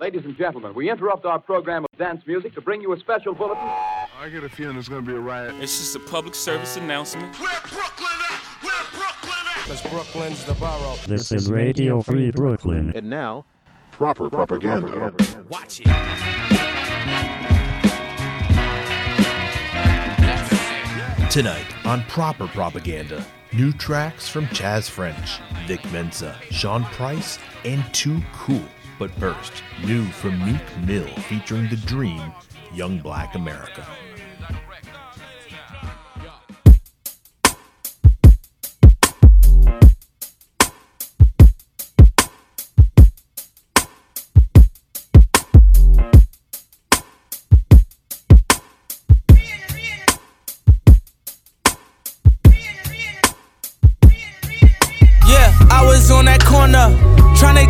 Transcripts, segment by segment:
Ladies and gentlemen, we interrupt our program of dance music to bring you a special bulletin. I get a feeling it's gonna be a riot. It's just a public service announcement. Where Brooklyn at? Where Brooklyn at? Cause Brooklyn's the borough. This is Radio Free Brooklyn. And now, Proper propaganda. Watch it. Tonight on Proper Propaganda, new tracks from Chaz French, Vic Mensa, Sean Price, and Too Cool. But first, new from Meek Mill featuring The Dream, Young Black America. Yeah, I was on that corner,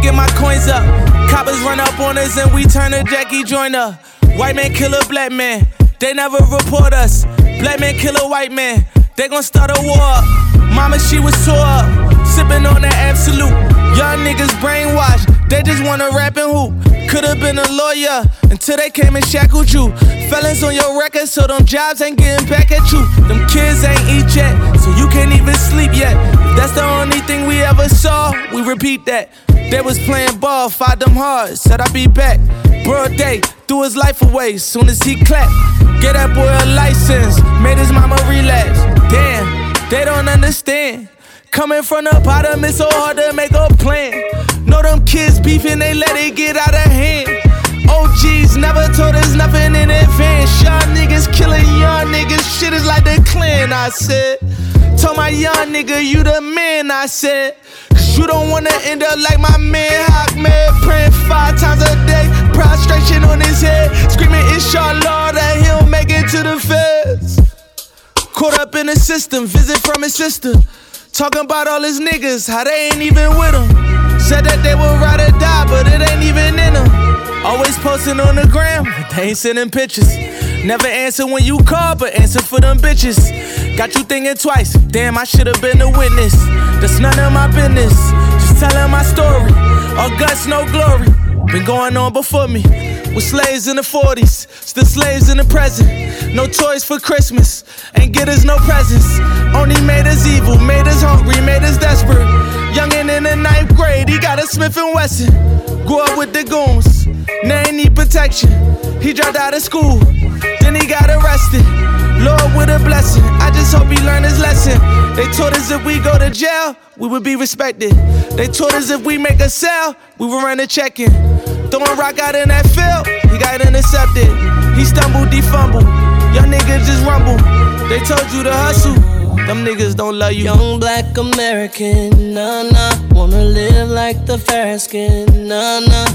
get my coins up. Coppers run up on us and we turn to Jackie Joyner. White man kill a black man, they never report us. Black man kill a white man, they gon' start a war. Mama, she was tore up, sipping on that Absolut. Young niggas brainwashed, they just wanna rap and hoop. Could've been a lawyer until they came and shackled you. Felons on your record, so them jobs ain't getting back at you. Them kids ain't eat yet, so you can't even sleep yet. That's the only thing we ever saw, we repeat that. They was playing ball, fought them hard, said I'd be back. Broad day, threw his life away, soon as he clapped. Get that boy a license, made his mama relapse. Damn, they don't understand. Coming from the bottom, it's so hard to make a plan. Know them kids beefing, they let it get out of hand. OGs never told us nothing in advance. Young niggas killing young niggas, shit is like the clan, I said. Told my young nigga, you the man, I said. Cause you don't wanna end up like my man Hawk man, praying five times a day, prostration on his head, screaming, Inshallah, that he'll make it to the feds. Caught up in the system, visit from his sister. Talking about all his niggas, how they ain't even with him. Said that they would ride or die, but it ain't even in them. Always posting on the gram, but they ain't sending pictures. Never answer when you call, but answer for them bitches. Got you thinking twice, damn, I should've been a witness. That's none of my business, just telling my story. All guts, no glory. Been going on before me. With slaves in the 40s, still slaves in the present. No toys for Christmas, ain't get us no presents. Only made us evil, made us hungry, made us desperate. Youngin' in the ninth grade, he got a Smith and Wesson. Grew up with the goons, now he need protection. He dropped out of school, then he got arrested. Lord with a blessing, I just hope he learned his lesson. They told us if we go to jail, we would be respected. They told us if we make a sale, we would run a check in. Throwing rock out in that field, he got intercepted. He stumbled, he fumbled. Young niggas just rumble. They told you to hustle. Them niggas don't love you. Young black American, nah nah. Wanna live like the fair skin, nah nah.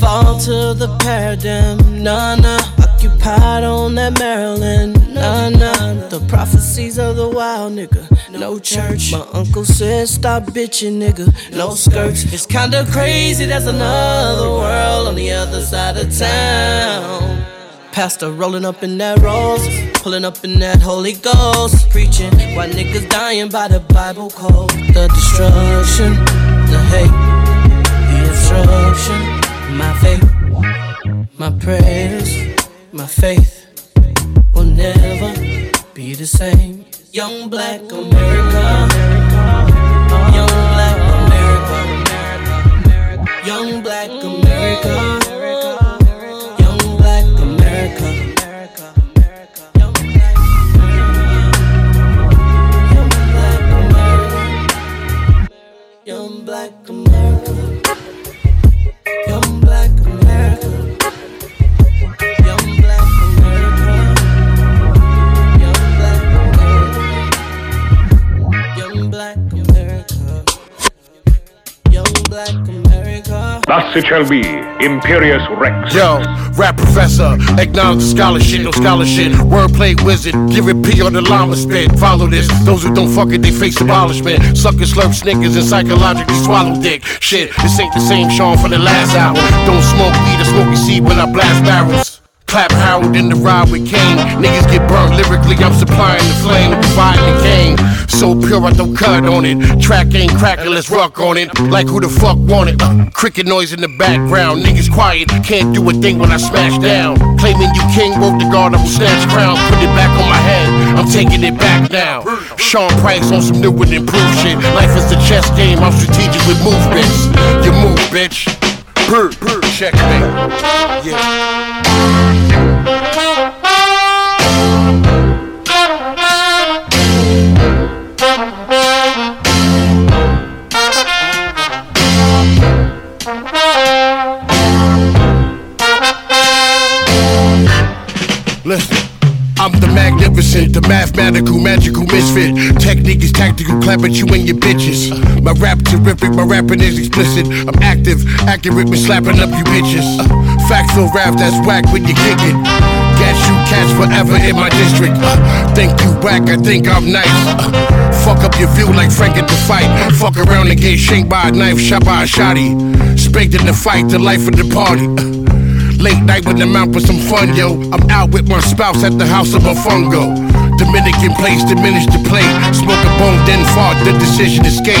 Fall to the paradigm, nah nah. Occupied on that Maryland, nah nah. The prophecies of the wild nigga, no church. My uncle said stop bitching, nigga, no skirts. It's kinda crazy, there's another world on the other side of town. Pastor rolling up in that rose, pulling up in that Holy Ghost, preaching why niggas dying by the Bible code. The destruction, the hate, the obstruction, my faith, my prayers, my faith will never be the same. Young black America, it shall be, Imperious Rex. Yo, rap professor, acknowledge scholarship, no scholarship. Wordplay wizard, give it P on the llama spit. Follow this, those who don't fuck it, they face abolishment. Suckers slurp snickers and psychologically swallow dick. Shit, this ain't the same Sean from the last hour. Don't smoke weed or smoky seed when I blast barrels. Clap Harold in the ride with Kane. Niggas get burnt lyrically, I'm supplying the flame, dividing the cane. So pure, I don't cut on it. Track ain't cracking, let's rock on it. Like who the fuck want it? Uh, cricket noise in the background, niggas quiet, can't do a thing when I smash down. Claiming you king, broke the guard, I will snatch crown, put it back on my head. I'm taking it back now. Sean Price on some new and improved shit. Life is a chess game, I'm strategic with movements. You move, bitch. Brr, brr, checkmate. Yeah. Listen. I'm the magnificent, the mathematical, magical misfit. Technique is tactical, clap at you and your bitches. My rap terrific, my rapping is explicit. I'm active, accurate with slapping up you bitches. Factual rap that's whack when you kick it. Gas you cats forever in my district. Think you whack, I think I'm nice. Fuck up your view like Frank at the fight. Fuck around and get shanked by a knife, shot by a shotty. Spanked in the fight, the life of the party. Late night when I'm out for some fun, yo. I'm out with my spouse at the house of a fungo. Dominican place, diminish the plate. Smoke a bone, then fart, the decision escape.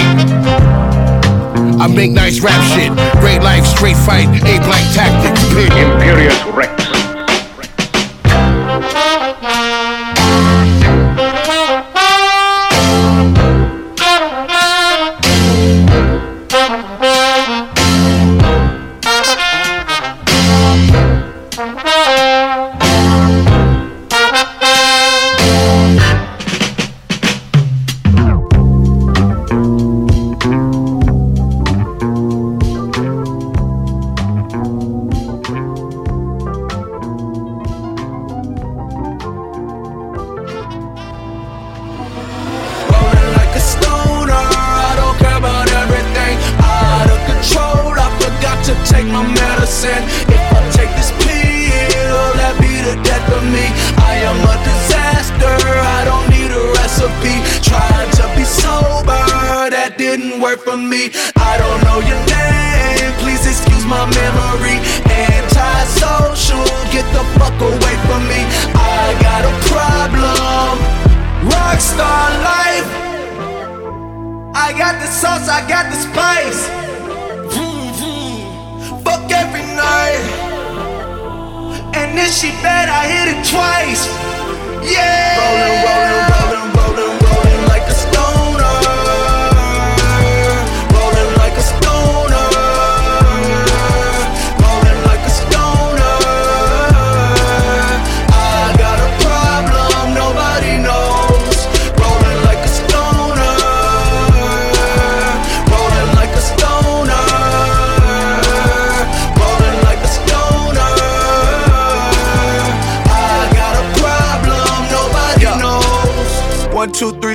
I make nice rap shit. Great life, straight fight, A black tactics, pit. Imperious Rex. Got the sauce, I got the spice. Vroom, vroom. Fuck every night. And this shit bad, I hit it twice. Yeah. Rolling, rolling,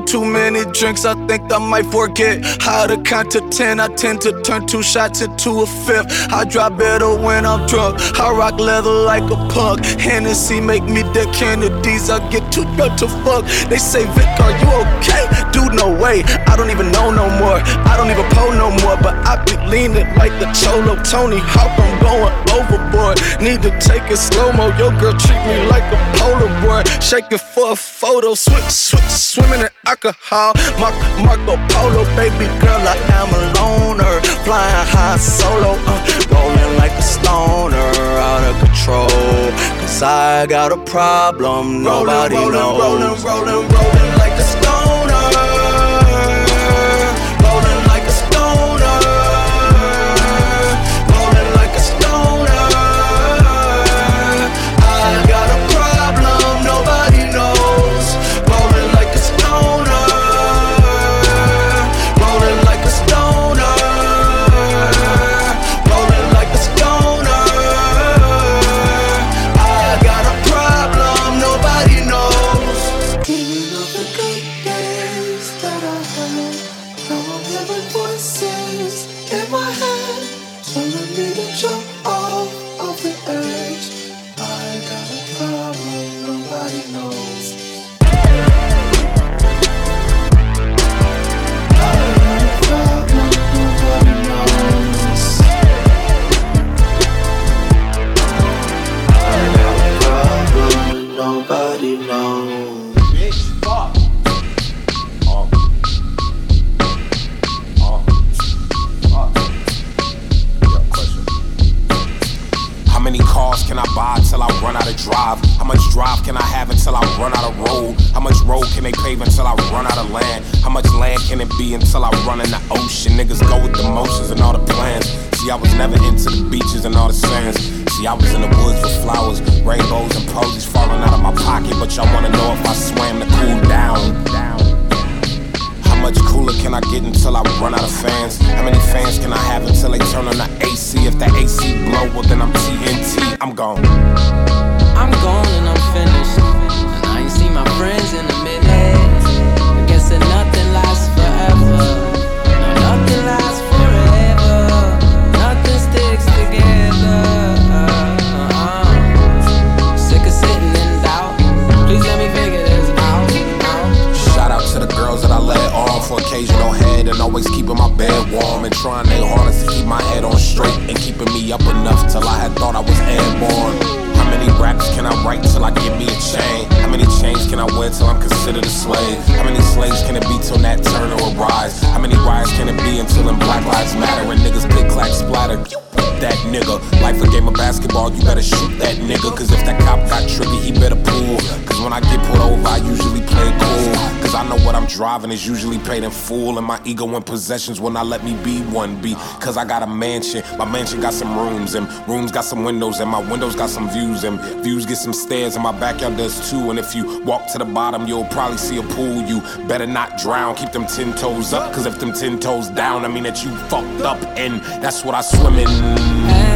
too many drinks. I think I might forget how to count to ten. I tend to turn two shots into a fifth. I drive better when I'm drunk. I rock leather like a punk. Hennessy make me the Kennedys. I get too drunk to fuck. They say, Vic, are you okay? Dude, no way. I don't even know no more. I don't even pull no more. But I be leaning like the Cholo Tony Hawk. I'm going overboard. Need to take it slow mo. Your girl treat me like a Polaroid. Shaking for a photo. Switch, switch, swimming in alcohol. Mark, Marco Polo, baby girl, I am a loner. Flying high solo, uh, rolling like a stoner, out of control. Cause I got a problem, nobody rolling, knows. rolling, rolling, rolling like a stoner. Can I wear till I'm considered a slave? How many slaves can it be till Nat Turner arrives? How many riots can it be until them Black Lives Matter and niggas click clack splatter? That nigga, life a game of basketball, you better shoot that nigga. Cause if that cop got triggered, he better pull. Cause when I get pulled over, I usually play cool. Cause I know what I'm driving is usually paid in full. And my ego and possessions will not let me be one B. Cause I got a mansion. My mansion got some rooms, and rooms got some windows, and my windows got some views, and views get some stairs, and my backyard does too. And if you walk to the bottom, you'll probably see a pool. You better not drown. Keep them ten toes up. Cause if them ten toes down, I mean that you fucked up. And that's what I swim in.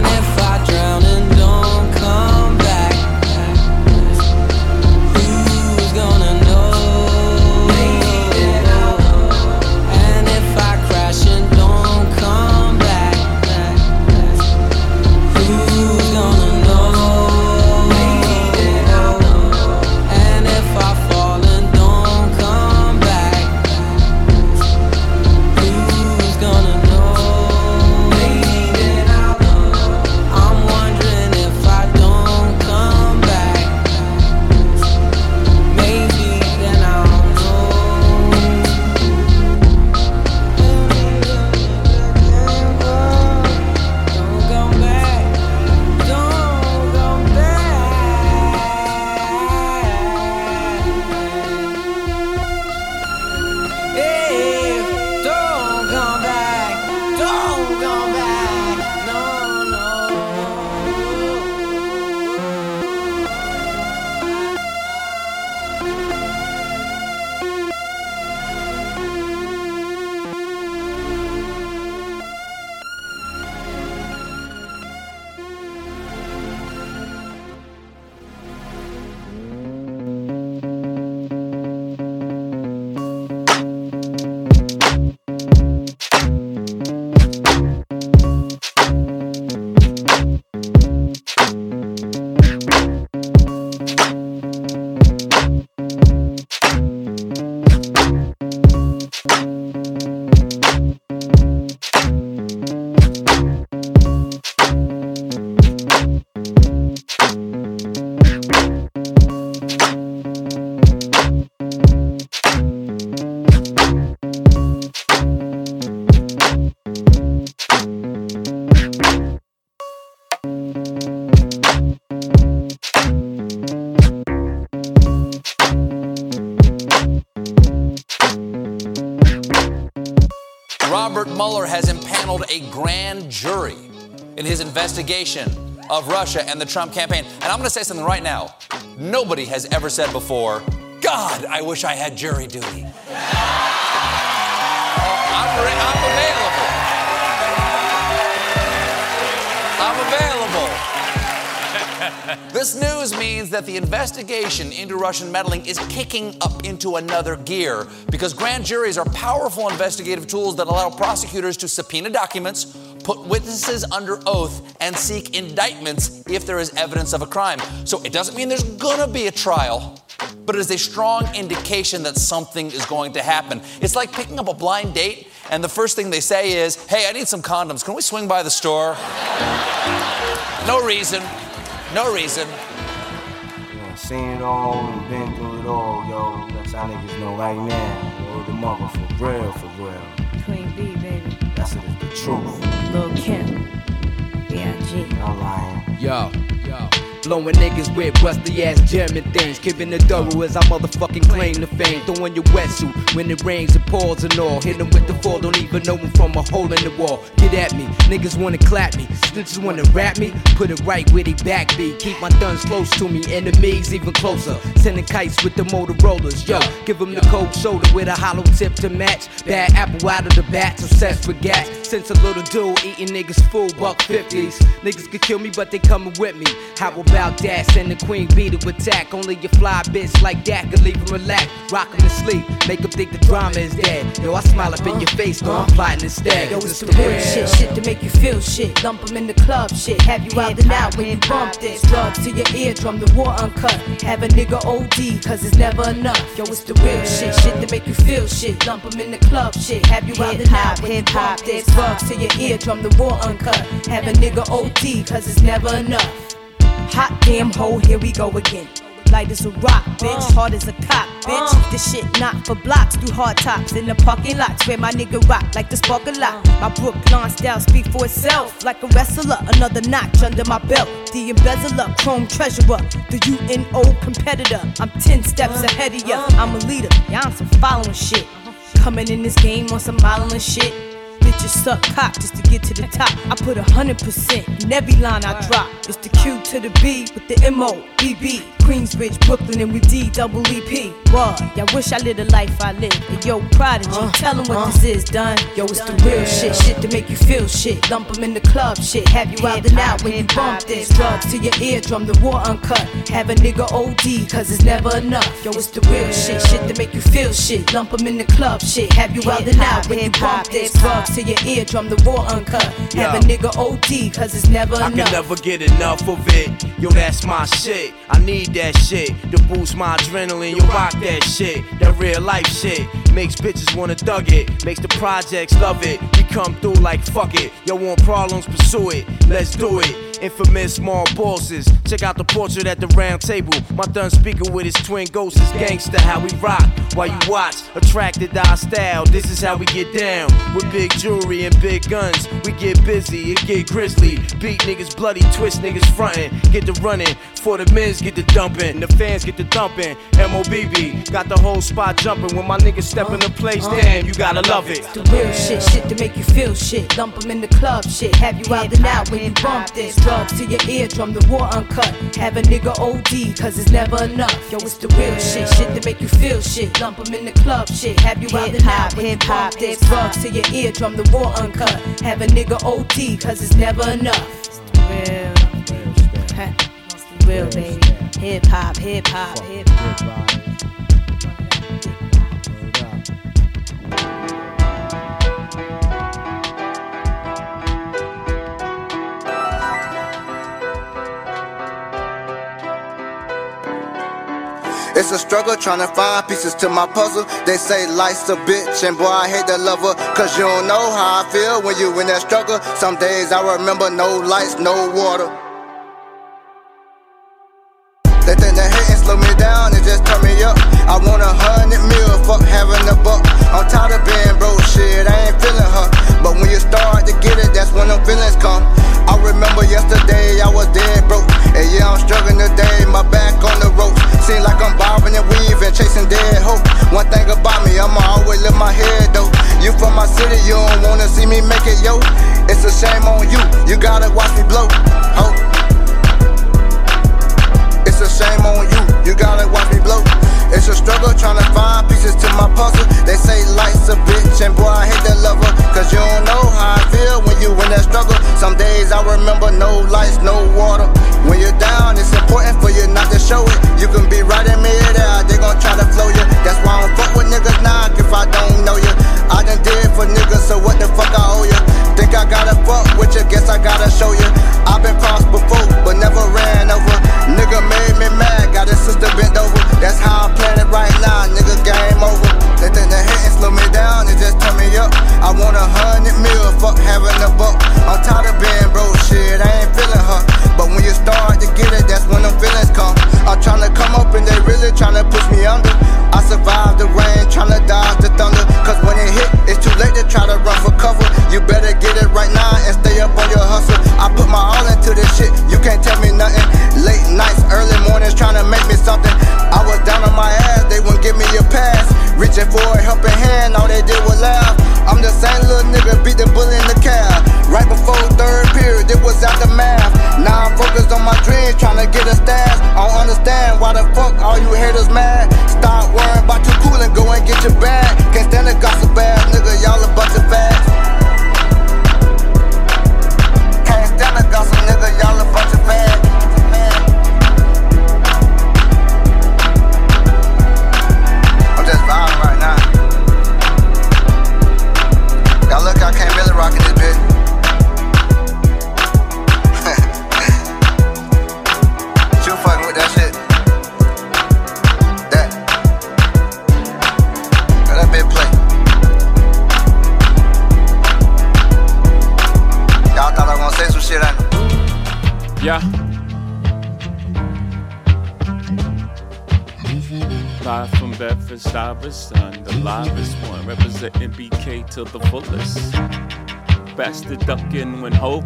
Investigation of Russia and the Trump campaign. And I'm going to say something right now. Nobody has ever said before, God, I wish I had jury duty. Oh, re- I'm available. I'm available. This news means that the investigation into Russian meddling is kicking up into another gear because grand juries are powerful investigative tools that allow prosecutors to subpoena documents, put witnesses under oath, and seek indictments if there is evidence of a crime. So it doesn't mean there's gonna be a trial, but it is a strong indication that something is going to happen. It's like picking up a blind date, and the first thing they say is, Hey, I need some condoms. Can we swing by the store? No reason. No reason. Yeah, seen it all been through it all, yo. That's how niggas know right now. Yo, the mother for real, for real. Queen B, baby. That's it, the truth. Lil Kim. B.I.G. Yo, yo. Blowing niggas with rusty ass German things. Giving the double as I motherfucking claim the fame. Throwing your wetsuit when it rains and pours and all. Hit 'em with the fall, don't even know 'em from a hole in the wall. Get at me, niggas wanna clap me. Snitches wanna rap me. Put it right where they back be. Keep my guns close to me, enemies even closer. Sending kites with the Motorola's. Yo, give 'em the cold shoulder with a hollow tip to match. Bad apple out of the bat, obsessed with gas. Since a little dude eating niggas full buck 50s. Niggas could kill me, but they coming with me. How about that? Send the queen bee to attack. Only a fly bitch like that can leave 'em relax. Rock 'em to sleep, make 'em think the drama is dead. Yo, I smile up in your face, though I'm plotting instead. Yo, it's the real shit, shit to make you feel shit. Lump 'em in the club, shit. Have you out and out when you bump this. Drugs to your eardrum, the war uncut. Have a nigga OD, cause it's never enough. Yo, it's the real shit, shit to make you feel shit. Lump 'em in the club, shit. Have you out and out when you bump this. Drugs to your eardrum, the war uncut. Have a nigga OD, cause it's never enough. Hot damn hole, here we go again. Light as a rock, bitch. Uh. Hard as a cop, bitch. Uh. This shit not for blocks. Do hard tops in the parking lots where my nigga rock like the spark a lot. Uh. My Brooklyn style speak for itself like a wrestler. Another notch under my belt. The embezzler, chrome treasurer, the UNO competitor. I'm 10 steps ahead of ya. I'm a leader, yeah, I'm some following shit. Coming in this game on some modeling shit. Bitches suck cock just to get to the top. I put a hundred percent in every line I drop. It's the Q to the B with the M O B B. Queensbridge, Brooklyn, and we D double E P. What? Y'all wish I lived the life I live. And yo, prodigy, uh, tell 'em what uh. this is, done. Yo, it's the real shit, shit to make you feel shit. Lump 'em in the club, shit. Have you out and out when you bump this. Drugs to your eardrum, the war uncut. Have a nigga OD, cause it's never enough. Yo, it's the real shit, shit to make you feel shit. Lump 'em in the club, shit. Have you out and out when you bump this. Drugs to your eardrum, the war uncut. Have a nigga OD, cause it's never I enough. I can never get enough of it. Yo, that's my shit. I need that shit to boost my adrenaline. Yo, rock that shit. That real life shit. Makes bitches wanna thug it. Makes the projects love it. We come through like fuck it. Yo, want problems, pursue it. Let's do it. Infamous small bosses. Check out the portrait at the round table. My thun speaker with his twin ghosts is gangster. How we rock while you watch. Attracted to our style. This is how we get down. With big jewelry and big guns. We get busy, it get grizzly. Beat niggas bloody, twist niggas frontin'. Get the running. For the men's get the dumping. The fans get the thumping. MOBB got the whole spot jumping. When my niggas step in the place, uh-huh. damn, you gotta love it. The real shit, shit to make you feel shit. Lump 'em in the club, shit. Have you out and out when you bump this. Drugs to your eardrum, the war uncut. Have a nigga OD, cause it's never enough. Yo, it's the real shit, shit to make you feel shit. Lump 'em in the club, shit. Have you out and out when you bump this. Drugs to your eardrum, the war uncut. Have a nigga OD, cause it's never enough. It's the real. It's the real, baby. Hip hop, hip hop, hip hop. A struggle trying to find pieces to my puzzle. They say life's a bitch, and boy, I hate the lover. Cause you don't know how I feel when you in that struggle. Some days I remember no lights, no water. They think they hate and slow me down and just turn me up. I want a hundred mil, fuck having a buck. I'm tired of being broke, shit, I ain't feeling her. But when you start to get it, that's when them feelings come. I remember yesterday I was dead broke. And yeah, I'm struggling today, my back on the ropes. Seem like I'm bobbing and weaving, chasing dead hope. One thing about me, I'ma always lift my head though. You from my city, you don't wanna see me make it, yo. It's a shame on you, you gotta watch me blow. Hope. It's a shame on you, you gotta watch me blow. It's a struggle trying to find pieces to my puzzle. They say life's a bitch, and boy, I hate that lover. Cause you don't know how I feel when you in that struggle. Some days I remember no lights, no water. When you're down, it's important for you not to show it. You can be right in mid-air, they gon' try to flow you. That's why I don't fuck with niggas knock if I don't know you. I done did for niggas, so what the fuck I owe you? Think I gotta fuck with you, guess I gotta show you. I've been crossed before, but never ran over. Nigga made me mad, got his sister bent over. That's how I'm playing it right now, nigga, game over. They think they hate and slow me down and just turn me up. I want a hundred mil, fuck having a buck. I'm tired of being broke, shit, I ain't feeling her. But when you start to get it, that's when them feelings come. I'm tryna come up and they really tryna push me under. I survived the rain, tryna dodge the thunder. Cause when it hit, it's too late to try to run for cover. You better get it right now and stay up on your hustle. I put my all into this shit, you can't tell me nothing. Late nights, early mornings, trying to make me something. I was down on my ass, they wouldn't give me a pass. Reaching for a helping hand, all they did was laugh. I'm the same little nigga, beat the bully in the calf. Right before third period, it was aftermath. Now I'm focused on my dreams, trying to get a stash. I don't understand why the fuck all you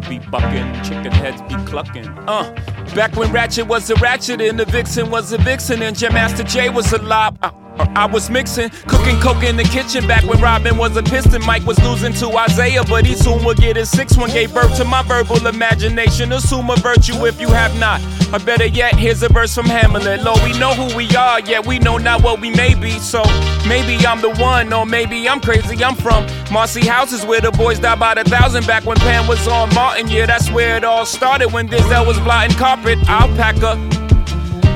be bucking, chicken heads be clucking. Uh, back when Ratchet was a ratchet and the Vixen was a vixen and Jam Master Jay was alive. I, I was mixing, cooking coke in the kitchen back when Rodman was a piston. Mike was losing to Isaiah, but he soon would get his six one. Gave birth to my verbal imagination. Assume a virtue if you have not. Or better yet, here's a verse from Hamlet. Lord, we know who we are, yet we know not what we may be. So maybe I'm the one, or maybe I'm crazy. I'm from Marcy Houses where the boys died by the thousand back when Pam was on Martin. Yeah, that's where it all started when Denzel was blotting carpet. Alpaca.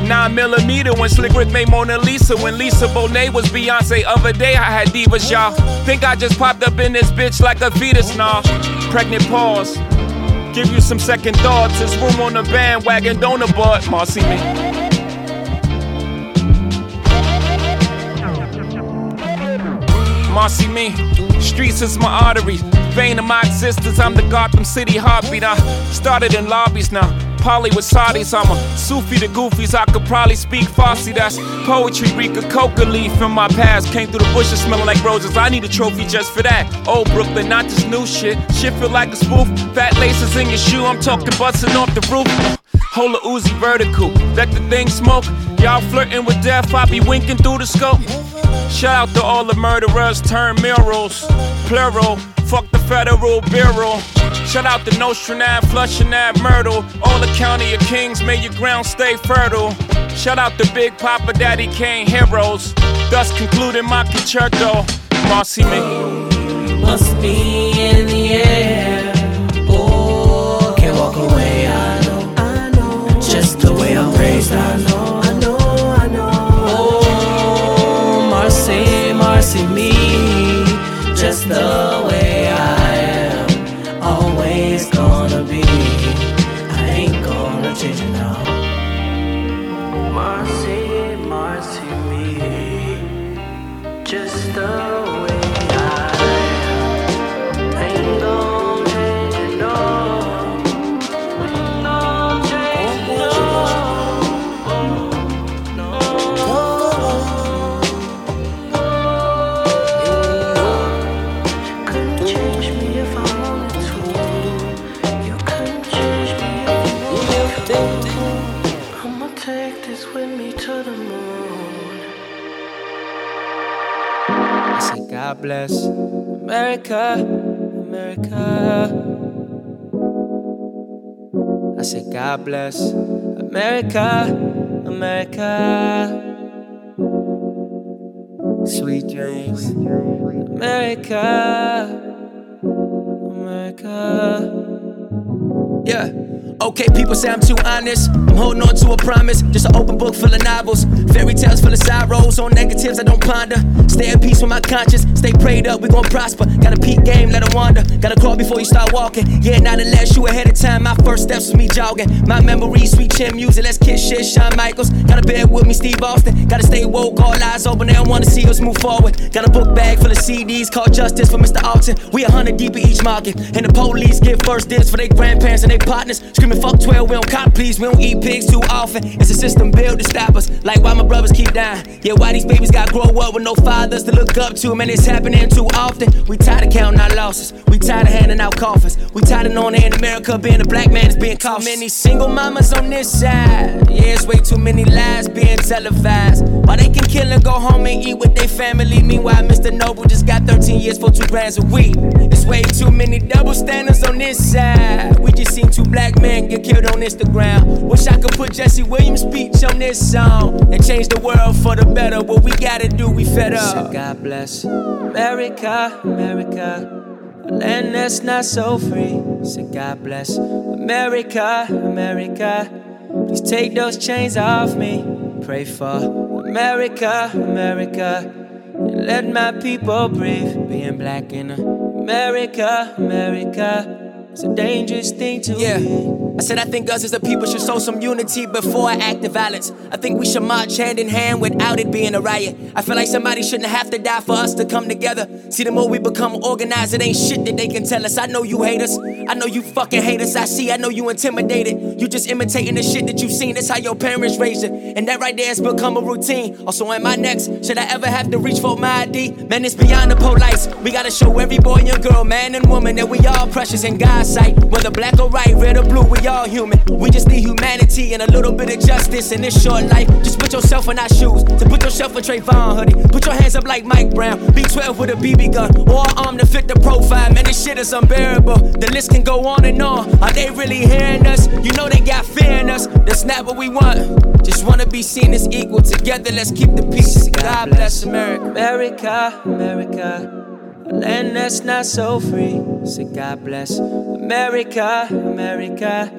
Nine millimeter when Slick Rick made Mona Lisa. When Lisa Bonet was Beyonce. Other day I had divas, y'all. Think I just popped up in this bitch like a fetus, nah. Pregnant pause. Give you some second thoughts. There's room on the bandwagon, don't abort. Marcy me. Marcy me. Streets is my arteries. Vein of my existence, I'm the Gotham City heartbeat. I started in lobbies now. Polly with Saudis, I'm a Sufi to Goofies. I could probably speak Farsi. That's poetry. Reek a coca leaf from my past. Came through the bushes smelling like roses. I need a trophy just for that. Old Brooklyn, not this new shit. Shit feel like a spoof. Fat laces in your shoe. I'm talking busting off the roof. Hold a Uzi vertical. Let the thing smoke. Y'all flirting with death. I be winking through the scope. Shout out to all the murderers turned murals. Plural. Fuck the federal bureau. Shout out to Nostrand Av, Flushinav, Myrtle. All the county of kings, may your ground stay fertile. Shout out to Big Papa Daddy Kane heroes. Thus concluding my concerto. Marcy me. Must be in the air. Oh, can't walk away. I know, I know. Just the way I'm raised, I know, Marcy me. Just the bless America, America. I say, God bless America, America. Sweet dreams, America, America. Yeah. Okay, people say I'm too honest. I'm holding on to a promise. Just an open book full of novels. Fairy tales full of sorrows. On negatives, I don't ponder. Stay at peace with my conscience. Stay prayed up, we gon' prosper. Got a peak game, let her wander. Got a crawl before you start walking. Yeah, not unless you ahead of time. My first steps was me jogging. My memories, sweet chin music. Let's kiss shit, Shawn Michaels. Gotta bear with me, Steve Austin. Gotta stay woke, all eyes open. They don't wanna see us move forward. Got a book bag full of CDs called Justice for Mr. Alton. We a hundred deep in each market. And the police get first dibs for their grandparents and they partners. Screaming fuck 12, we don't cop please, we don't eat pigs too often. It's a system built to stop us, like why my brothers keep dying. Yeah, why these babies gotta grow up with no fathers to look up to, man, it's happening too often. We tired of counting our losses, we tired of handing out coffins. We tired of knowing in America being a black man is being cautious. Too many single mamas on this side, yeah, it's way too many lies being televised. Why they can kill and go home and eat with their family, meanwhile Mr. Noble just got 13 years for two grands a week. It's way too many double standards on this side. We just seen two black men get killed on Instagram. Wish I could put Jesse Williams' speech on this song and change the world for the better. What we gotta do, we fed up. So God bless America, America. A land that's not so free. So God bless America, America. Please take those chains off me. Pray for America, America. And let my people breathe. Being black in America, America. It's a dangerous thing to yeah. I said I think us as a people should show some unity before an act of violence. I think we should march hand in hand without it being a riot. I feel like somebody shouldn't have to die for us to come together. See, the more we become organized, it ain't shit that they can tell us. I know you hate us. I know you fucking hate us. I see, I know you intimidated. You just imitating the shit that you've seen. That's how your parents raised you. And that right there has become a routine. Also, am I next? Should I ever have to reach for my ID? Man, it's beyond the police. We gotta show every boy and girl, man and woman that we all precious in God's sight. Whether black or white, red or blue, we all human. We just need humanity and a little bit of justice in this short life. Just put yourself in our shoes. To put yourself in Trayvon hoodie. Put your hands up like Mike Brown. B12 with a BB gun. Or arm to fit the profile. Man, this shit is unbearable. The list can go on and on. Are they really hearing us? You know they got fear in us. That's not what we want. Just wanna be seen as equal. Together, let's keep the peace. God bless America. America, America. A land that's not so free. So God bless America, America.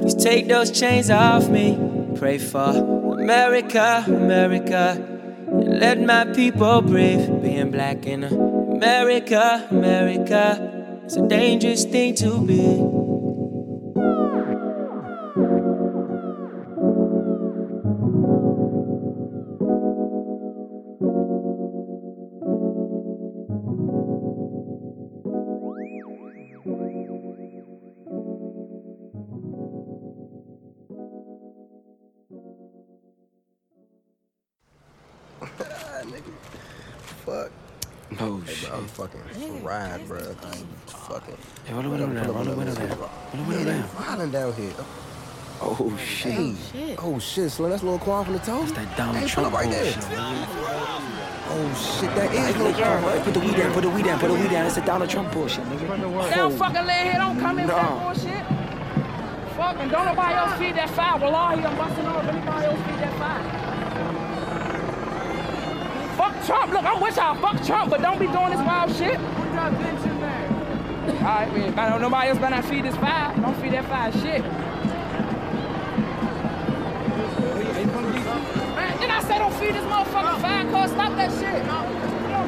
Please take those chains off me. Pray for America, America. And let my people breathe. Being black in America, America. It's a dangerous thing to be. Fucking fried, bro. I'm fucking. Hey, roll the window down. Roll the window down. Roll the window down. Violent down here. Oh shit. Hey. Oh shit, Slim. That's Lil Quan from the toast. That's that Donald hey, Trump right there. bullshit, Oh shit, that is Lil Quan. Hey, put the weed down. Put the weed down. Put the weed down. That's the Donald Trump bullshit, nigga. They don't fucking lay here, don't come in with that bullshit. Fucking don't nobody else feed that fire. Well, all here, I'm busting off. Anybody else feed that fire? Fuck Trump. Look, I'm with y'all. Fuck Trump, but don't be doing this wild shit. Put your bitch in there. All right, man. But nobody else better not feed this fire. Don't feed that fire shit. Man, then I say don't feed this motherfucking fire, cuz stop that shit.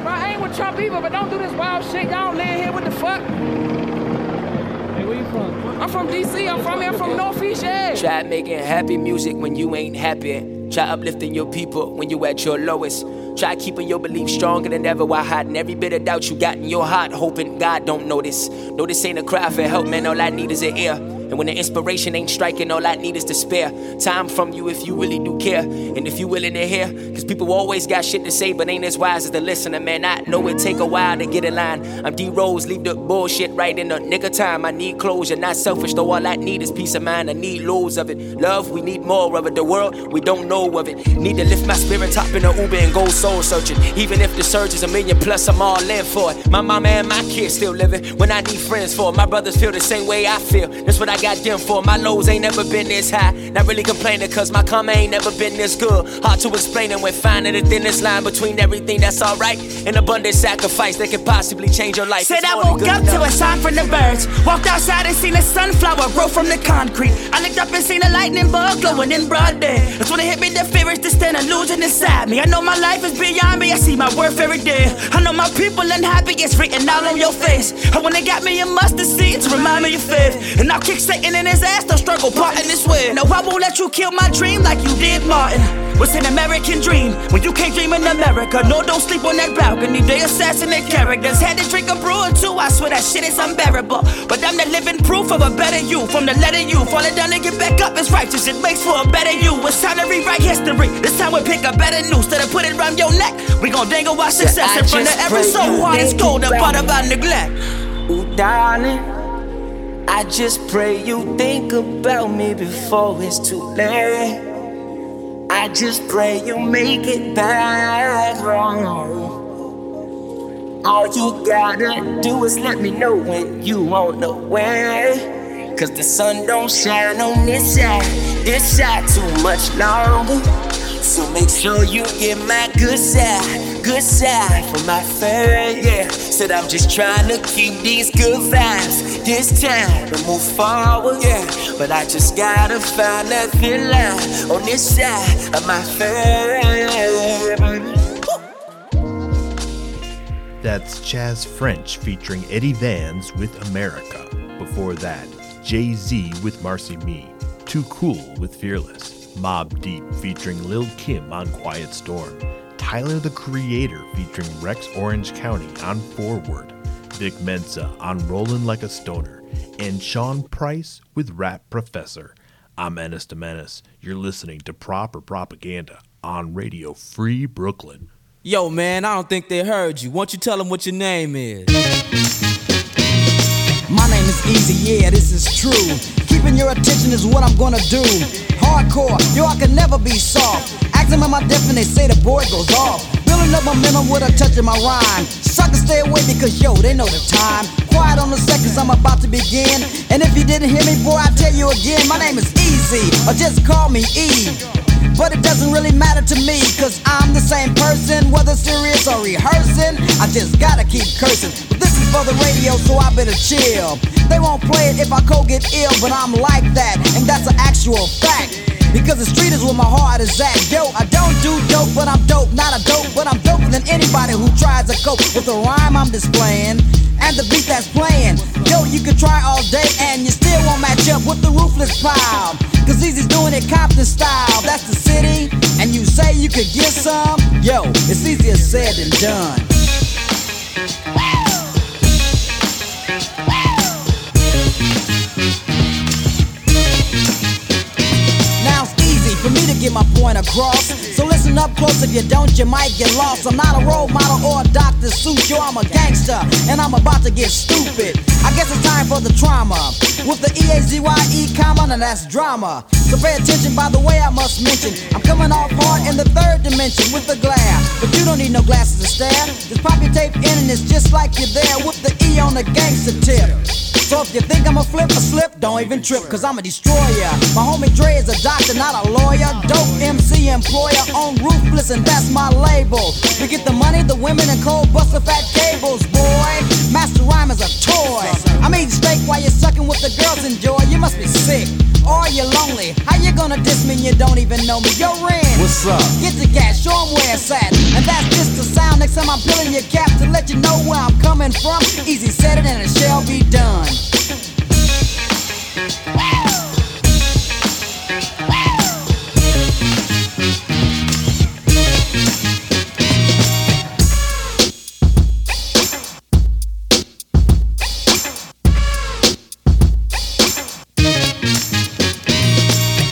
Bro, I ain't with Trump either, but don't do this wild shit. Y'all laying here with the fuck. Hey, where you from? I'm from DC. I'm from here. I'm from Northeast, yeah. Try making happy music when you ain't happy. Try uplifting your people when you at your lowest. Try keeping your belief stronger than ever while hiding every bit of doubt you got in your heart, hoping God don't notice. No, this ain't a cry for help, man. All I need is an ear. And when the inspiration ain't striking, all I need is to spare time from you if you really do care. And if you willing to hear, cause people always got shit to say, but ain't as wise as the listener, man. I know it take a while to get in line. I'm D Rose, leave the bullshit right in the of time. I need closure, not selfish, though all I need is peace of mind. I need loads of it. Love, we need more of it. The world, we don't know of it. Need to lift my spirit top in the Uber and go soul searching. Even if the surge is a million plus, I'm all in for it. My mama and my kids still living when I need friends for it. My brothers feel the same way I feel. That's what I got them for. My lows ain't never been this high. Not really complaining, cause my karma ain't never been this good. Hard to explain it when finding the thinnest line between everything that's alright and abundant sacrifice that could possibly change your life. Said I woke up enough. to a sign from the birds. Walked outside and seen a sunflower grow from the concrete. I looked up and seen a lightning bug glowing in broad day. That's when it hit me the fear is to stand illusion inside me. I know my life is beyond me. I see my worth every day. I know my people unhappy. It's written all on your face. I wanna got me a mustard seed to remind me of faith. And I'll kick Satan and his ass don't struggle parting this way. No, I won't let you kill my dream like you did, Martin. What's an American dream when you can't dream in America? No, don't sleep on that balcony. They assassinate characters. Had to drink a brewer too. I swear that shit is unbearable. But I'm the living proof of a better you. From the letter U, falling down and get back up is righteous. It makes for a better you. It's time to rewrite history. This time we pick a better noose of put it around your neck. We gon' dangle our success in front of every soul. Heart is cold and part of our neglect. Ooh, darling, I just pray you think about me before it's too late. I just pray you make it back home. All you gotta do is let me know when you on the way. Cause the sun don't shine on this side, this side too much longer. So make sure you get my good side, good side for my friend. Yeah, said I'm just trying to keep these good vibes this time to move forward. Yeah, but I just gotta find that thin line on this side of my friend. That's Chaz French featuring Eddie Vans with America. Before that, Jay Z with Marcy Me, Too Cool with Fearless, Mobb Deep featuring Lil Kim on Quiet Storm, Tyler the Creator featuring Rex Orange County on Forward, Vic Mensa on Rollin' Like a Stoner, and Sean Price with Rap Professor. I'm Ennis da Mennis. You're listening to Proper Propaganda on Radio Free Brooklyn. Yo, man, I don't think they heard you. Won't you tell them what your name is? My name is Eazy, yeah, this is true. Keeping your attention is what I'm gonna do. Hardcore, yo, I can never be soft. Ask them at my death and they say the boy goes off. Building up momentum with a touch of my rhyme. Suckers stay away because yo, they know the time. Quiet on the seconds, I'm about to begin. And if you didn't hear me, boy, I tell you again, my name is Eazy, or just call me E. But it doesn't really matter to me, cause I'm the same person, whether serious or rehearsing. I just gotta keep cursing. But this is for the radio, so I better chill. They won't play it if I co get ill, but I'm like that, and that's an actual fact. Because the street is where my heart is at. Yo, I don't do dope, but I'm dope. Not a dope, but I'm doper than anybody who tries to cope with the rhyme I'm displaying and the beat that's playing. Yo, you can try all day and you still won't match up with the ruthless pile. Cause Eazy's doing it Compton style. That's the city, and you say you could get some? Yo, it's easier said than done. Get my point across. So listen up close, if you don't, you might get lost. I'm not a role model or a Dr. Seuss, yo, I'm a gangster, and I'm about to get stupid. I guess it's time for the trauma. With the E-A-Z-Y-E comma, and that's drama. So pay attention by the way I must mention. I'm coming off hard in the third dimension with the glare. But you don't need no glasses to stare. Just pop your tape in and it's just like you're there with the E on the gangster tip. So if you think I'm a flip or slip, don't even trip, cause I'm a destroyer. My homie Dre is a doctor, not a lawyer. Dope MC employer on ruthless, and that's my label. We get the money, the women, and cold bust buster fat cables, boy. Master rhyme is a toy. I'm eating steak while you're sucking what the girls enjoy. You must be sick. Or you're lonely. How you gonna diss me? You don't even know me. Yo, Ren. What's up? Get the gas, show 'em where it's at. And that's just the sound. Next time I'm peeling your cap to let you know where I'm coming from. Eazy said it and it shall be done.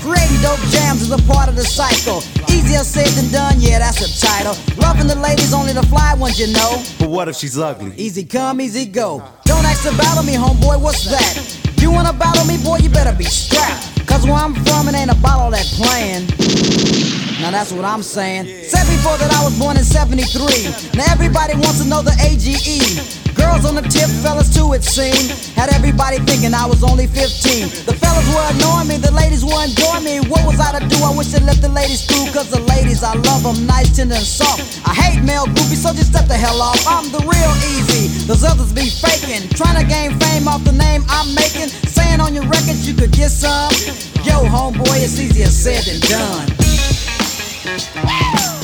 Creating dope jams is a part of the cycle. Easier said than done, yeah, that's a title. Loving the ladies, only the fly ones, you know. But what if she's ugly? Easy come, easy go. Don't ask to battle me, homeboy, what's that? You wanna battle me, boy, you better be strapped. Cause where I'm from, it ain't about all that playing. Now that's what I'm saying. Said before that I was born in 73. Now everybody wants to know the AGE. Girls on the tip, fellas too, it seemed. Had everybody thinking I was only 15. The fellas were annoying me, the ladies were enjoying me. What was I to do? I wish I let the ladies through, cause the ladies, I love them nice, tender, and soft. I hate male groupies, so just step the hell off. I'm the real easy. Those others be faking. Trying to gain fame off the name I'm making. Saying on your records you could get some. Yo, homeboy, it's easier said than done. Yo,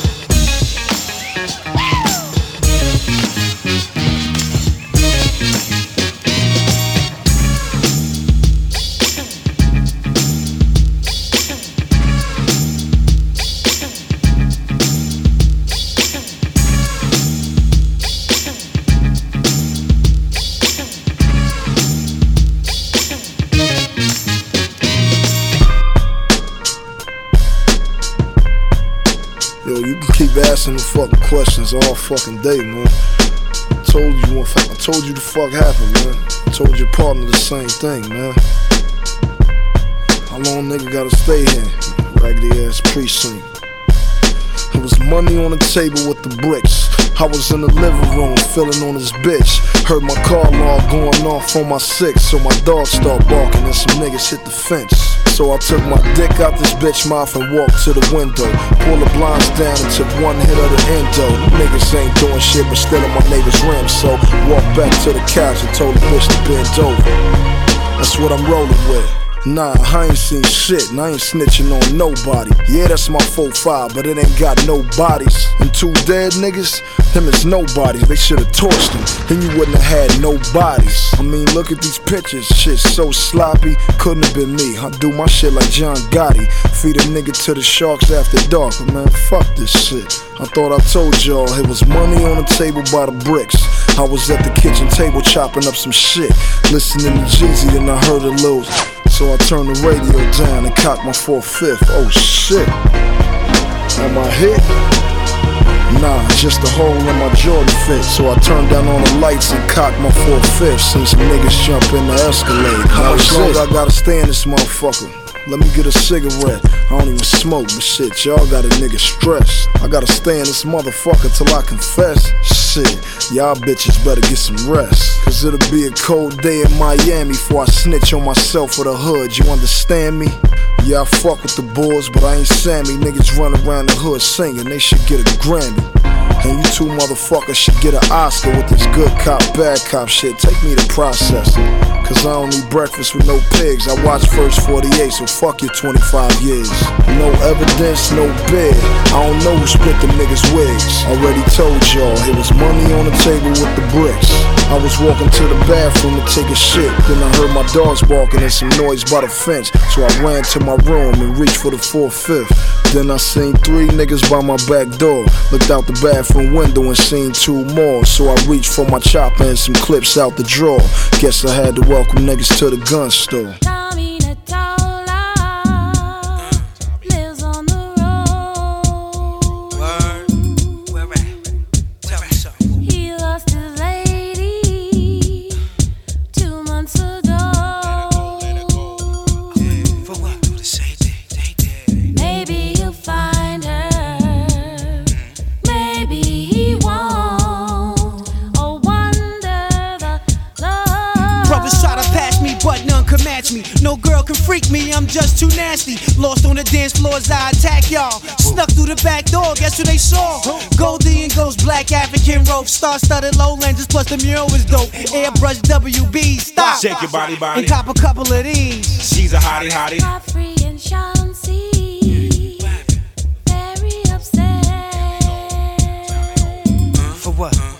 all fucking day, man. I told you what I told you the fuck happened, man. I told your partner the same thing, man. How long nigga gotta stay here? Raggedy ass precinct. It was money on the table with the bricks. I was in the living room feeling on his bitch. Heard my car alarm going off on my six, so my dog start barking and some niggas hit the fence. So I took my dick out this bitch mouth and walked to the window. Pulled the blinds down and took one hit of the endo. Niggas ain't doing shit but stealing my neighbor's rim. So walked back to the couch and told the bitch to bend over. That's what I'm rolling with. Nah, I ain't seen shit and I ain't snitching on nobody. Yeah, that's my 4-5, but it ain't got no bodies. And two dead niggas, them is nobodies. They should've torched them, then you wouldn't have had no bodies. I mean, look at these pictures, shit so sloppy. Couldn't have been me. I do my shit like John Gotti. Feed a nigga to the sharks after dark, but man, fuck this shit. I thought I told y'all it was money on the table by the bricks. I was at the kitchen table chopping up some shit, listening to Jeezy, and I heard a little. So I turned the radio down and cocked my 4 5th. Oh shit. Am I hit? Nah, just a hole in my Jordan fit. So I turned down all the lights and cocked my 4 5th. Since some niggas jump in the Escalade. How much longer I gotta stay in this motherfucker? Let me get a cigarette. I don't even smoke, but shit, y'all got a nigga stressed. I gotta stay in this motherfucker till I confess. Shit, y'all bitches better get some rest. Cause it'll be a cold day in Miami before I snitch on myself for the hood. You understand me? Yeah, I fuck with the boys, but I ain't Sammy. Niggas run around the hood singing, they should get a Grammy. And you two motherfuckers should get an Oscar with this good cop, bad cop shit. Take me to processing. Cause I don't eat breakfast with no pigs. I watch first 48, so fuck your 25 years. No evidence, no bid. I don't know who split the niggas' wigs. Already told y'all, it was money on the table with the bricks. I was walking to the bathroom to take a shit. Then I heard my dogs barking and some noise by the fence. So I ran to my room and reached for the 4 5th. Then I seen three niggas by my back door. Looked out the bathroom window and seen two more. So I reached for my chopper and some clips out the drawer. Guess I had to welcome niggas to the gun store. On the dance floors, I attack y'all. Snuck through the back door, guess who they saw? Goldie and Ghost, black African rope, star studded low lenses, plus the mural was dope. Airbrush WB, stop. Shake your body, body. And cop a couple of these. She's a hottie, hottie. Godfrey and Chauncey. Very upset. For what?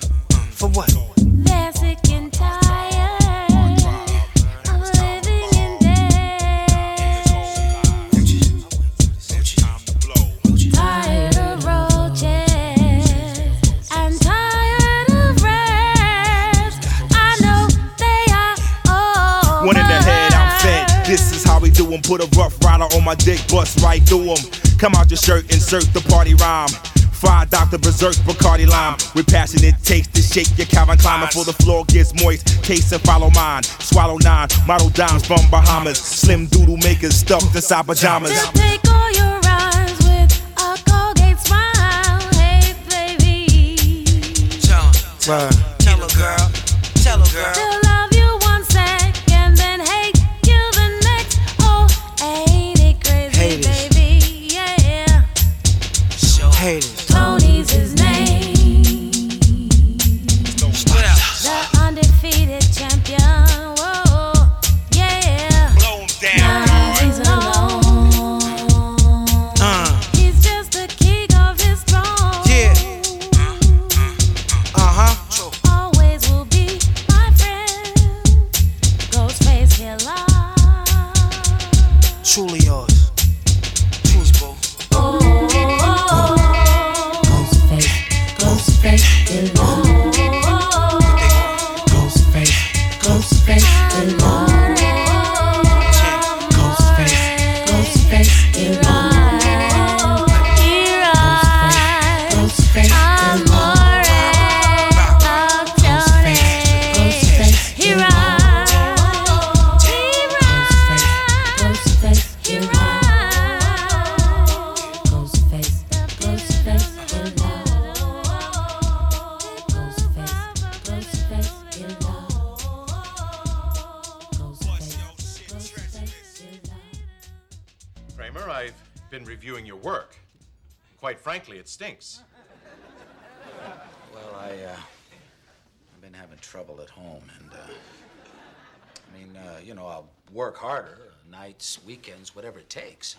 'Em. Put a rough rider on my dick, bust right through 'em. Come out your shirt, insert the party rhyme. Fried Dr. Berserk, Bacardi Lime. With passionate taste to shake your Calvin Klein before the floor gets moist. Case and follow mine. Swallow nine, model dimes from Bahamas. Slim doodle makers stuffed inside pajamas. Take all your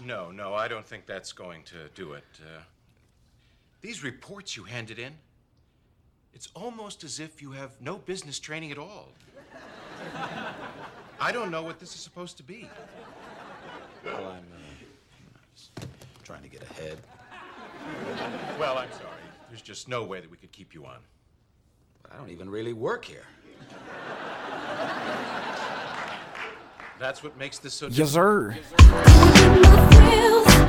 No, no, I don't think that's going to do it. Uh, these reports you handed in, it's almost as if you have no business training at all. I don't know what this is supposed to be. Well, I'm, uh, trying to get ahead. Well, I'm sorry. There's just no way that we could keep you on. But I don't even really work here. That's what makes this so Yes, sir.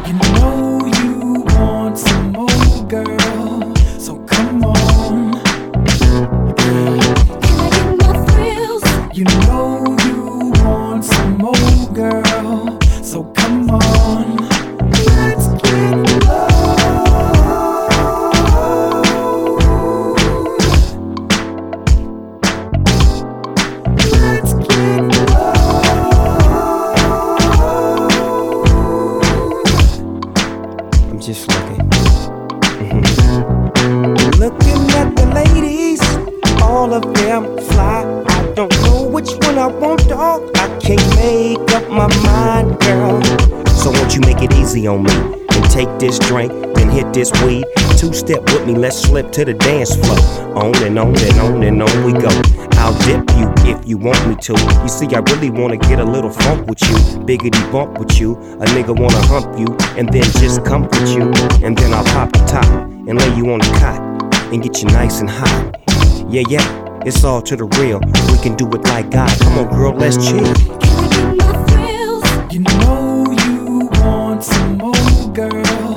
You know you want some more, girl. So come on. You know you want some more, girl. This drink, then hit this weed. Two step with me, let's slip to the dance floor. On and on and on and on we go. I'll dip you if you want me to. You see, I really wanna get a little funk with you, biggity bump with you. A nigga wanna hump you and then just comfort you, and then I'll pop the top and lay you on the cot and get you nice and hot. Yeah, yeah, it's all to the real. We can do it like God. Come on, girl, let's chill. You know you want some more, girl.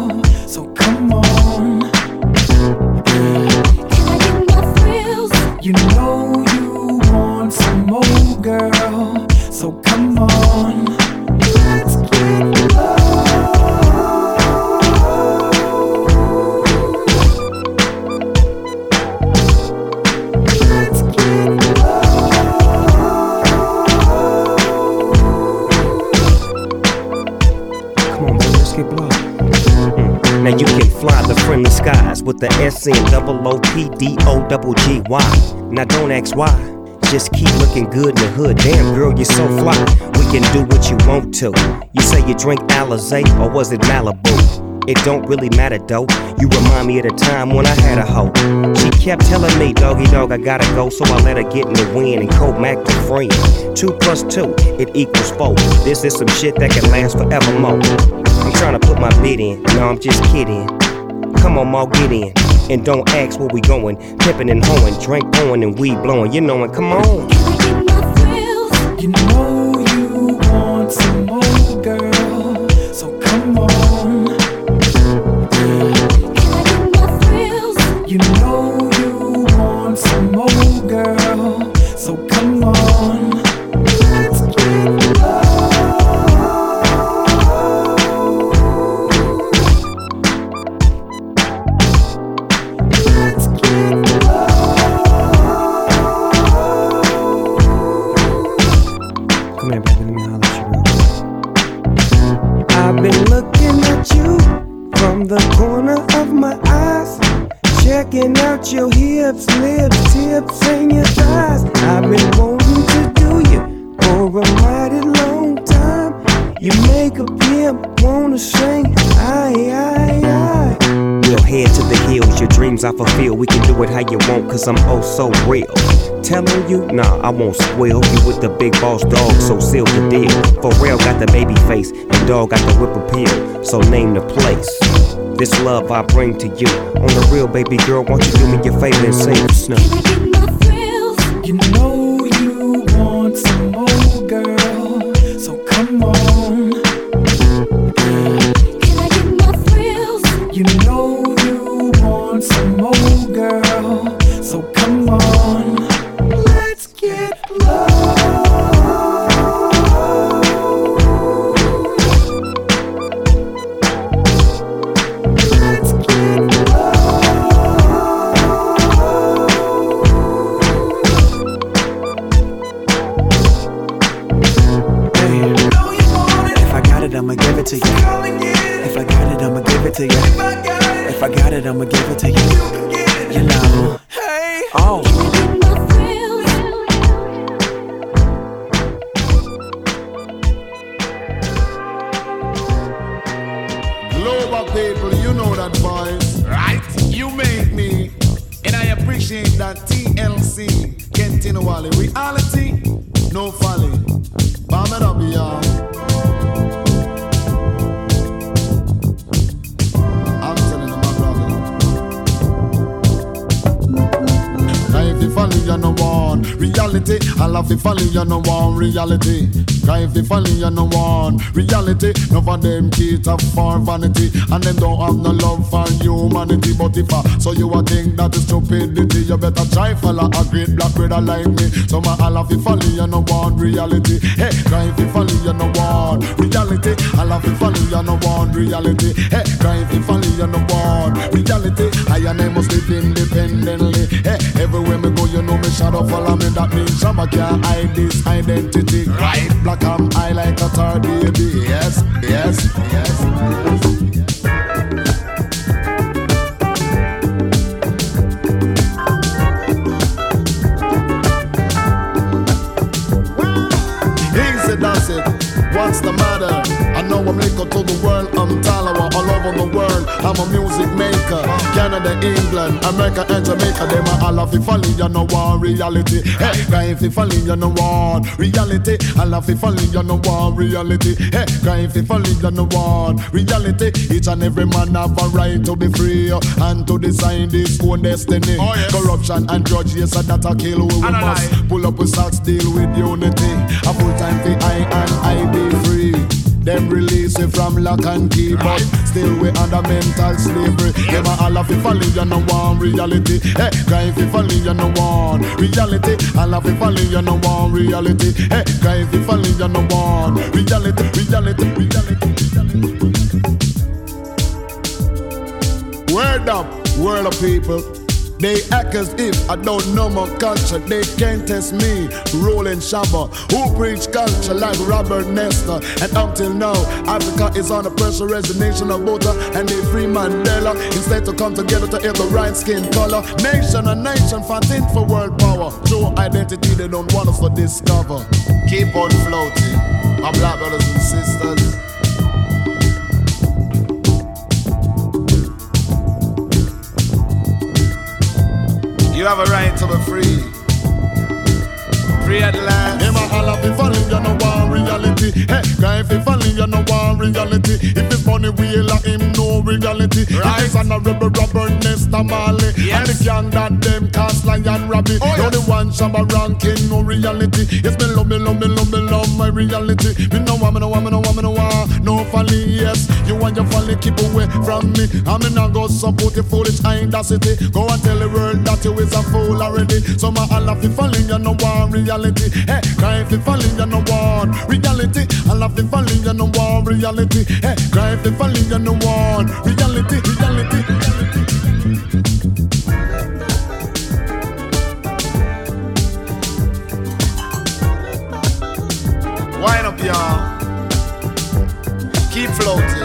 You know you want some more, girl. So come on. Let's get Come on, baby, let's get blown. Mm. Now you can fly the friendly skies with the S N double O P D O double G Y. Now don't ask why. Just keep looking good in the hood. Damn, girl, you're so fly. We can do what you want to. You say you drink Alizé or was it Malibu? It don't really matter though. You remind me of the time when I had a hoe. She kept telling me, doggy dog, I gotta go, so I let her get in the wind and co Mac the friend. Two plus two, it equals four. This is some shit that can last forevermore. I'm trying to put my bid in, no, I'm just kidding. Come on, Maul, get in. And don't ask where we going. Pippin' and hoeing, drink pouring and weed blowing. You knowin', come on. You know you want some more, can do it how you want, cause I'm oh so real. Telling you, nah, I won't spoil you with the big boss dog, so seal the deal. For real, got the baby face, and dog got the whip appeal, so name the place. This love I bring to you. On the real, baby girl, won't you do me your favor and sing snow? Reality. None of them cater for vanity, and them don't have no love for humanity. But if I so you a think that is stupidity, you better try follow a great black brother like me. So my love you follow, you no one reality. Hey, cause if follow, you no one reality. Love you follow, you no one reality. Hey, cause if follow, you no one reality. I and I must live independently. Hey, everywhere me go, you know me shadow follow me. That means some can't hide this identity. Right, black I'm I like a tar baby. Yes, yes, yes. Canada, England, America, and Jamaica. Them are all of it falling, you know one reality. Hey, if you falling, you know one reality. All of it falling, you know one reality. Hey, if you falling, you know one reality. Each and every man have a right to be free and to design this own destiny. Corruption and grudge, yes, that a kill. We, we must pull up with socks, deal with unity. A full time for I and I be free. Them release it from lock and key, but still we under mental slavery. Them a all of it falling, you know one reality. Hey, guy if you falling, you know one reality. All of it falling, you know one reality. Hey, guy if you falling, you know one reality, reality, reality, reality. Word up, world of people. They act as if I don't know my culture. They can't test me, Roland Shabba, who preach culture like Robert Nesta. And until now, Africa is under pressure as a nation of voter and they free Mandela. Instead to come together to have the right skin color. Nation and nation fighting for world power. True identity they don't want us to discover. Keep on floating, my black brothers and sisters. You have a right to be free. Last. Him a holla fi falling, you know one reality. Hey, guy fi falling, you know one reality. If it's money wheel, him no reality. Right. It is honorable Robert Nesta Marley. And the gang that them cast lion rabbit. Oh, You're the one shabba ranking, no reality. It's me love, me love, me love, me love my reality. Me no want, me no want, me no want, me no want. No folly, yes. You and your folly keep away from me. I'm in a go support the foolish audacity. Go and tell the world that you is a fool already. So my Allah fi falling, you know one reality. Hey, cry fi falling, you know one reality. Allah fi falling, you know one reality. Hey, cry fi falling, you know one reality, reality, reality. Wind up, y'all. Keep floating.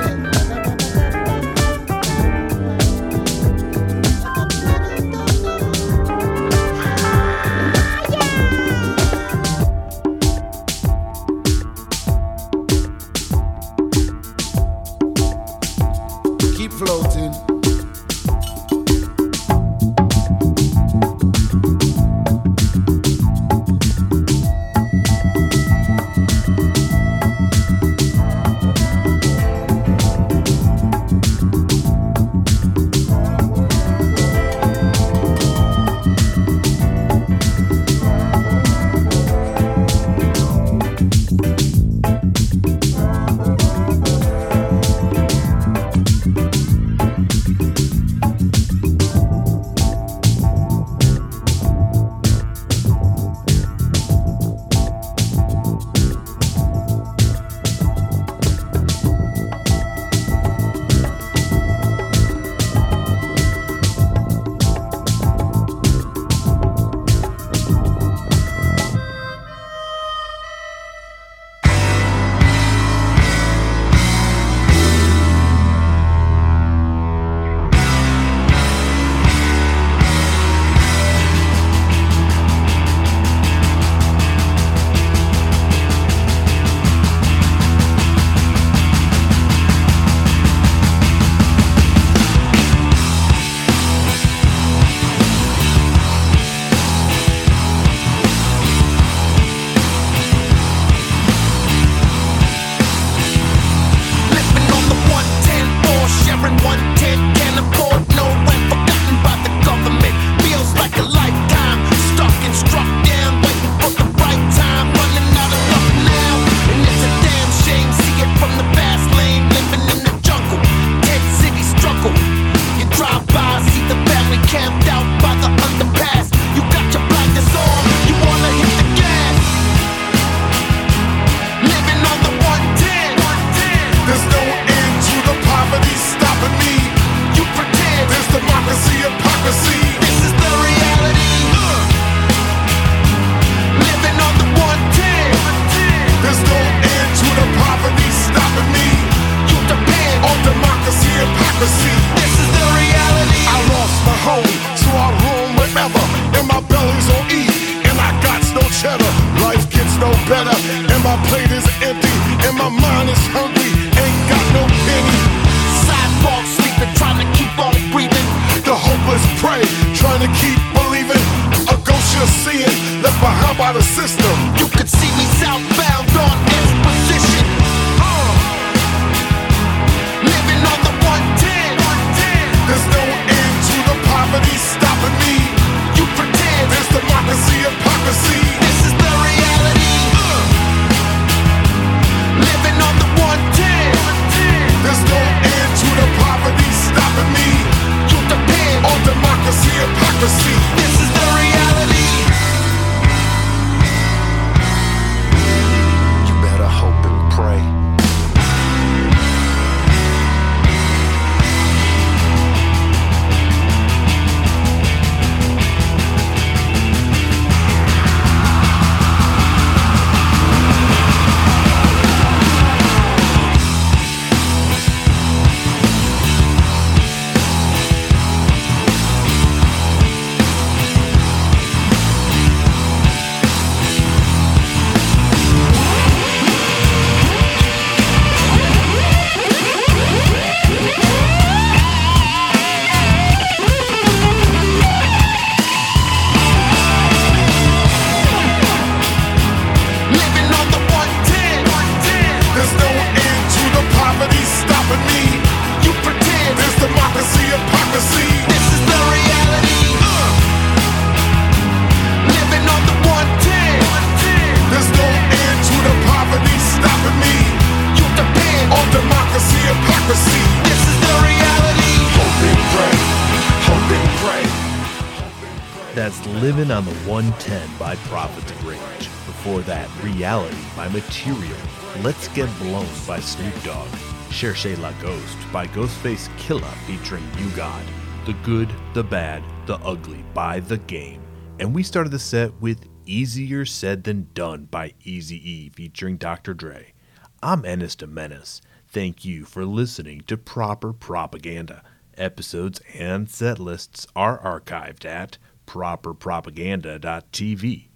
That's Living on the 110 by Prophets of Rage. Before that, Reality by Material. Let's Get Blown by Snoop Dogg. Cherche La Ghost by Ghostface Killah featuring U-God. The Good, the Bad, the Ugly by The Game. And we started the set with Easier Said Than Done by Easy E featuring Dr. Dre. I'm Ennis da Mennis. Thank you for listening to Proper Propaganda. Episodes and set lists are archived at properpropaganda.tv.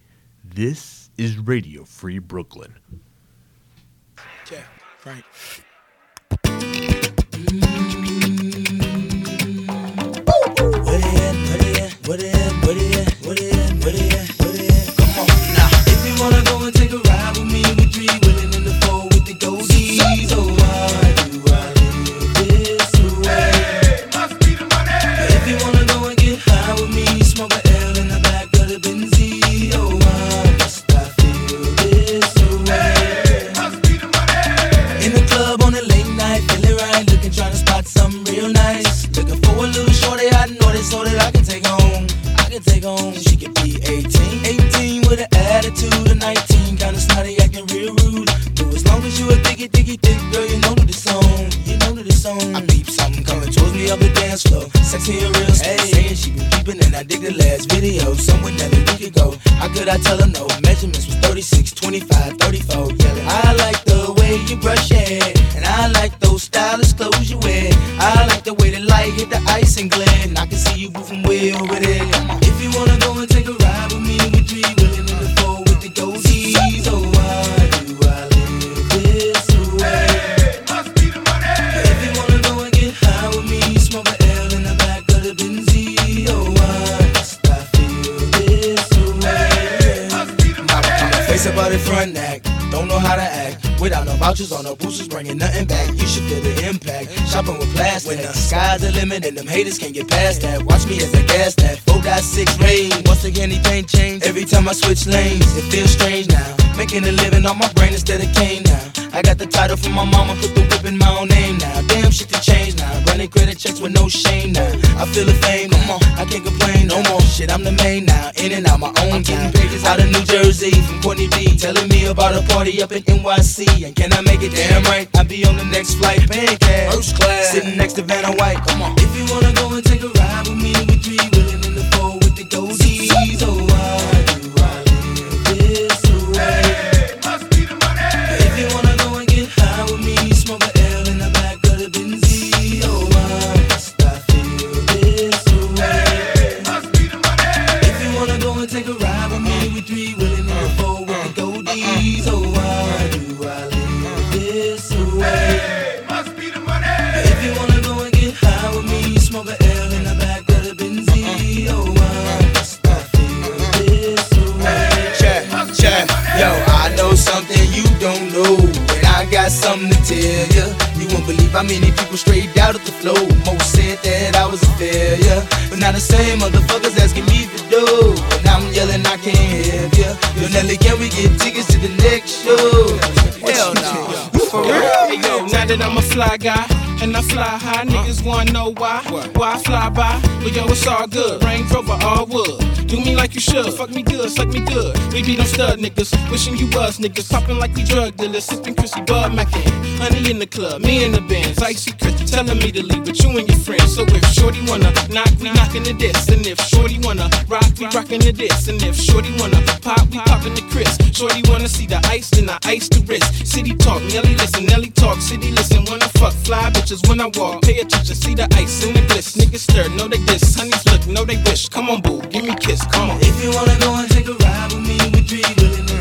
This is Radio Free Brooklyn. Yeah, right. If you wanna go and take a ride with me, we three willing in the four with the goldies. Oh, diggy, diggy, girl, you know that it's on. You know that it's on. I peep something coming towards me up the dance floor. Sexy and real slow. Saying she been peeping and I dig the last video. Somewhere that a week ago. How could I tell her no? Measurements was 36, 25, 34. Yelling, I like the way you brush your hair. And I like those stylish clothes you wear. I like the way the light hit the ice and. And I can see you moving way over there. Or no boosters, bringing nothing back. You should feel the impact. Shopping with plastic. When the sky's the limit and them haters can't get past that. Watch me as I gas that. 4.6 range. Once again, anything change. Every time I switch lanes, it feels strange now. Making a living on my brain instead of cane now. I got the title from my mama, put the whip in my own name now. Damn shit to change now. Running credit checks with no shame now. I feel the fame, come on, I can't complain no more. Shit, I'm the main now. In and out my own time. Pages out of New Jersey from Courtney B. Telling me about a party up in NYC. And can I make it damn right? I'll be on the next flight, paying cash. First class. Sitting next to Vanna White, come on. If you wanna go and take a ride with me, we three got something to tell ya. You won't believe how many people strayed out of the flow. Most said that I was a failure. But now the same motherfuckers asking me for dough. And I'm yelling, I can't help ya. Yo, Nelly, can we get tickets to the next show? Hell no. For real? Now that I'm a fly guy and I fly high, niggas wanna know why. Why I fly by? But yo, it's all good. Range Rover, all wood. Do me like you should. Fuck me good, suck me good. We be them stud niggas. Wishing you was niggas. Popping like we drug dealers. Sipping Chrissy Bud Mackin. Honey in the club, me in the bands. Icy Chris telling me to leave with you and your friends. So if Shorty wanna knock, we knockin' the diss. And if Shorty wanna rock, we rockin' the diss. And if Shorty wanna pop, we poppin' the Chris. Shorty wanna see the ice, then I ice the wrist. City talk, Nelly listen, Nelly talk, city listen. I fuck, fly bitches when I walk. Pay attention, see the ice in the bliss. Niggas stir, know they diss. Honeys look, know they wish. Come on, boo, give me kiss, come on. If you wanna go and take a ride with me, we be willing